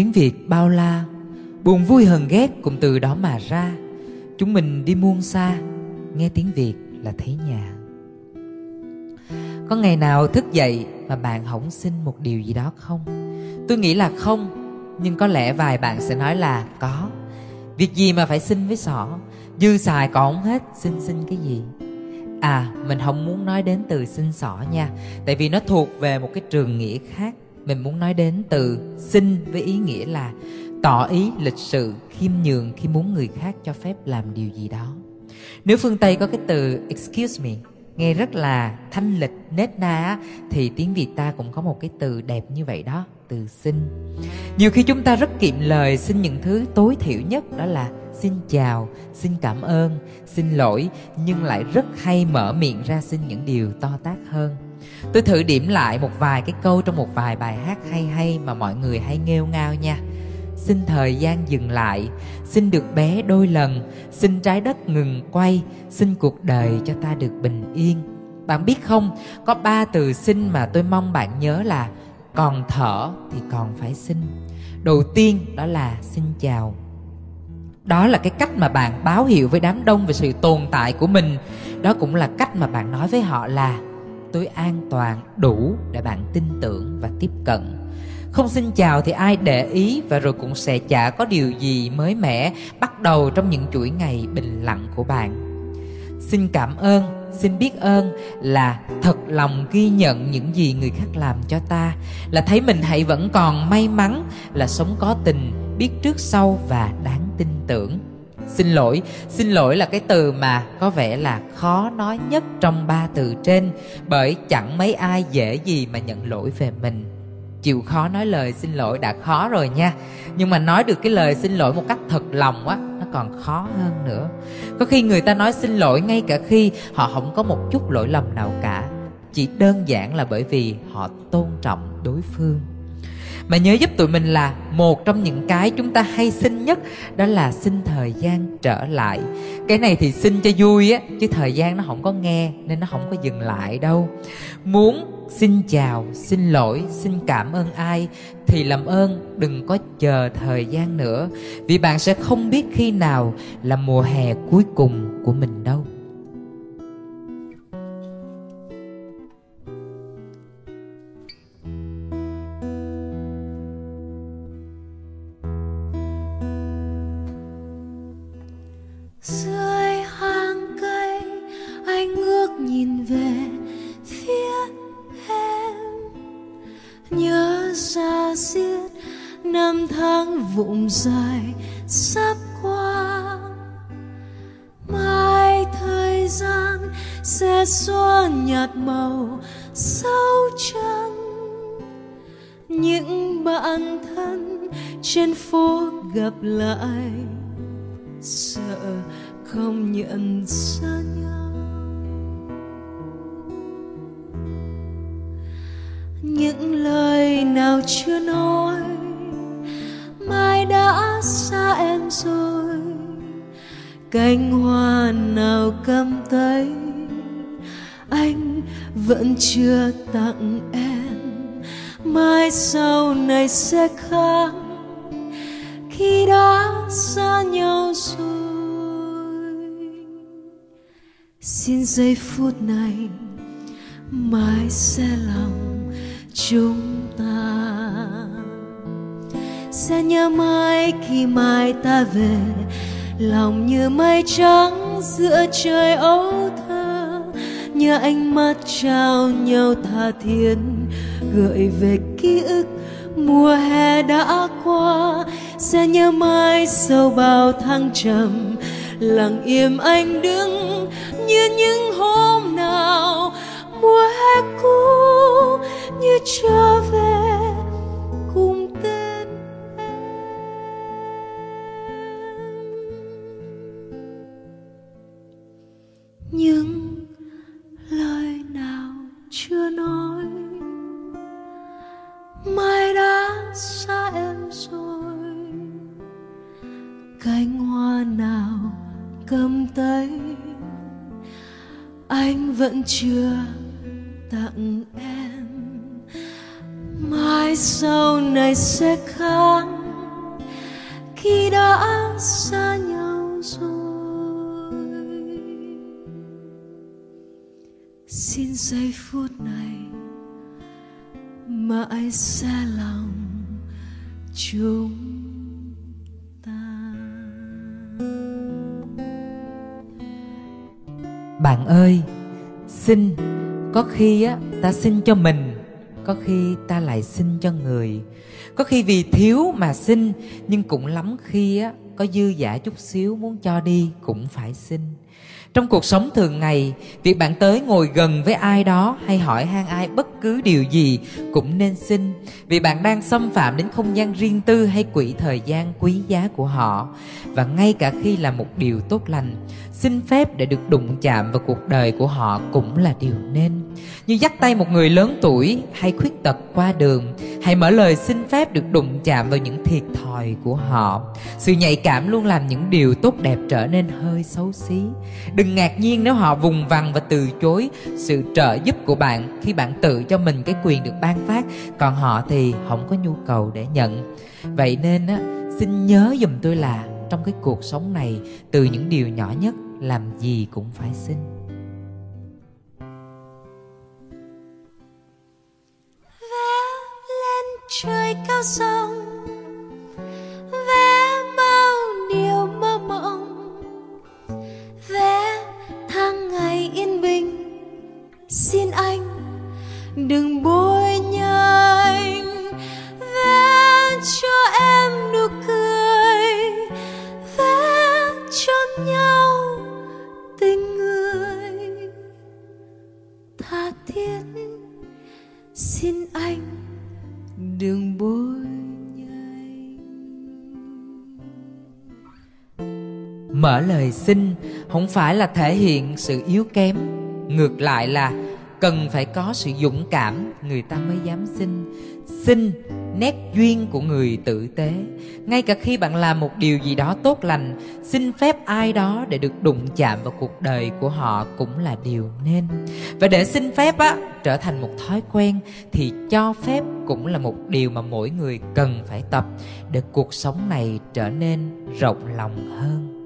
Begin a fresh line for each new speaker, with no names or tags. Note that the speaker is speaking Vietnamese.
tiếng việt bao la. Buồn vui hờn ghét cũng từ đó mà ra. Chúng mình đi muôn xa, nghe tiếng việt là thấy nhà. Có ngày nào thức dậy mà bạn hỏng xin một điều gì đó không? Tôi nghĩ là không, nhưng có lẽ vài bạn sẽ nói là có. Việc gì mà phải xin với sỏ? Dư xài còn không hết, xin xin cái gì? À mình không muốn nói đến từ xin xỏ nha, tại vì nó thuộc về một cái trường nghĩa khác mình muốn nói đến từ xin với ý nghĩa là tỏ ý lịch sự, khiêm nhường khi muốn người khác cho phép làm điều gì đó. Nếu phương tây có cái từ, excuse me nghe rất là thanh lịch, nết na thì tiếng việt ta cũng có một cái từ đẹp như vậy đó, từ xin. Nhiều khi chúng ta rất kiệm lời xin những thứ tối thiểu nhất, đó là xin chào xin cảm ơn xin lỗi nhưng lại rất hay mở miệng ra xin những điều to tát hơn tôi thử điểm lại một vài cái câu trong một vài bài hát hay hay mà mọi người hay nghêu ngao nha. Xin thời gian dừng lại, xin được bé đôi lần, xin trái đất ngừng quay, xin cuộc đời cho ta được bình yên. Bạn biết không, có ba từ xin mà tôi mong bạn nhớ là còn thở thì còn phải xin. Đầu tiên đó là xin chào. Đó là cái cách mà bạn báo hiệu với đám đông về sự tồn tại của mình. Đó cũng là cách mà bạn nói với họ là tôi an toàn, đủ để bạn tin tưởng và tiếp cận. Không xin chào thì ai để ý và rồi cũng sẽ chả có điều gì mới mẻ bắt đầu trong những chuỗi ngày bình lặng của bạn. Xin cảm ơn, xin biết ơn là thật lòng ghi nhận những gì người khác làm cho ta, là thấy mình hãy vẫn còn may mắn, là sống có tình, biết trước sau và đáng tin tưởng xin lỗi xin lỗi là cái từ mà có vẻ là khó nói nhất trong ba từ trên, bởi chẳng mấy ai dễ gì mà nhận lỗi về mình. Chịu khó nói lời xin lỗi đã khó rồi nha, nhưng mà nói được cái lời xin lỗi một cách thật lòng á, nó còn khó hơn nữa. Có khi người ta nói xin lỗi ngay cả khi họ không có một chút lỗi lầm nào cả, chỉ đơn giản là bởi vì họ tôn trọng đối phương mà nhớ giúp tụi mình là một trong những cái chúng ta hay xin nhất, đó là xin thời gian trở lại. Cái này thì xin cho vui á, chứ thời gian nó không có nghe, nên nó không có dừng lại đâu. Muốn xin chào, xin lỗi, xin cảm ơn ai thì làm ơn, đừng có chờ thời gian nữa. Vì bạn sẽ không biết khi nào là mùa hè cuối cùng của mình đâu.
Nhớ ra xiết năm tháng vụng dài sắp qua. Mai thời gian sẽ xóa nhạt màu sâu chân những bạn thân trên phố gặp lại, sợ không nhận ra nhau. Những lời nào chưa nói, mai đã xa em rồi. Cánh hoa nào cầm tay, anh vẫn chưa tặng em. Mai sau này sẽ khác, khi đã xa nhau rồi. Xin giây phút này, mai sẽ lòng chúng ta. Sẽ nhớ mãi khi mai ta về, lòng như mây trắng giữa trời âu thơ. Nhớ ánh mắt trao nhau tha thiết gợi về ký ức mùa hè đã qua. Sẽ nhớ mãi sau bao thăng trầm, lặng im anh đứng như những hôm nào mùa hè cũ như trở về cùng tên em những lời nào chưa nói mai đã xa em rồi cánh hoa nào cầm tay anh vẫn chưa tặng em mai sau này sẽ khác. Khi đã xa nhau rồi, xin giây phút này mãi xa lòng chúng ta.
Bạn ơi, xin, có khi á, ta xin cho mình có khi ta lại xin cho người. Có khi vì thiếu mà xin, nhưng cũng lắm khi á, có dư giả chút xíu muốn cho đi cũng phải xin trong cuộc sống thường ngày, việc bạn tới ngồi gần với ai đó hay hỏi han ai bất cứ điều gì cũng nên xin. Vì bạn đang xâm phạm đến không gian riêng tư hay quỹ thời gian quý giá của họ. Và ngay cả khi là một điều tốt lành, xin phép để được đụng chạm vào cuộc đời của họ cũng là điều nên. Như dắt tay một người lớn tuổi hay khuyết tật qua đường hãy mở lời xin phép được đụng chạm vào những thiệt thòi của họ. Sự nhạy cảm luôn làm những điều tốt đẹp trở nên hơi xấu xí. Đừng ngạc nhiên nếu họ vùng vằng và từ chối sự trợ giúp của bạn khi bạn tự cho mình cái quyền được ban phát, còn họ thì không có nhu cầu để nhận. Vậy nên á, xin nhớ giùm tôi là trong cái cuộc sống này, từ những điều nhỏ nhất, làm gì cũng phải xin.
Trời cao sông vẽ bao điều mơ mộng, vẽ tháng ngày yên bình. Xin anh đừng bôi nhanh vẽ cho em nụ cười, vẽ cho nhau tình người tha thiết. Xin anh đường bối nhanh
mở lời xin không phải là thể hiện sự yếu kém, ngược lại là cần phải có sự dũng cảm, người ta mới dám xin. Xin nét duyên của người tử tế. Ngay cả khi bạn làm một điều gì đó tốt lành, xin phép ai đó để được đụng chạm vào cuộc đời của họ cũng là điều nên. Và để xin phép á, trở thành một thói quen thì cho phép cũng là một điều mà mỗi người cần phải tập để cuộc sống này trở nên rộng lòng hơn.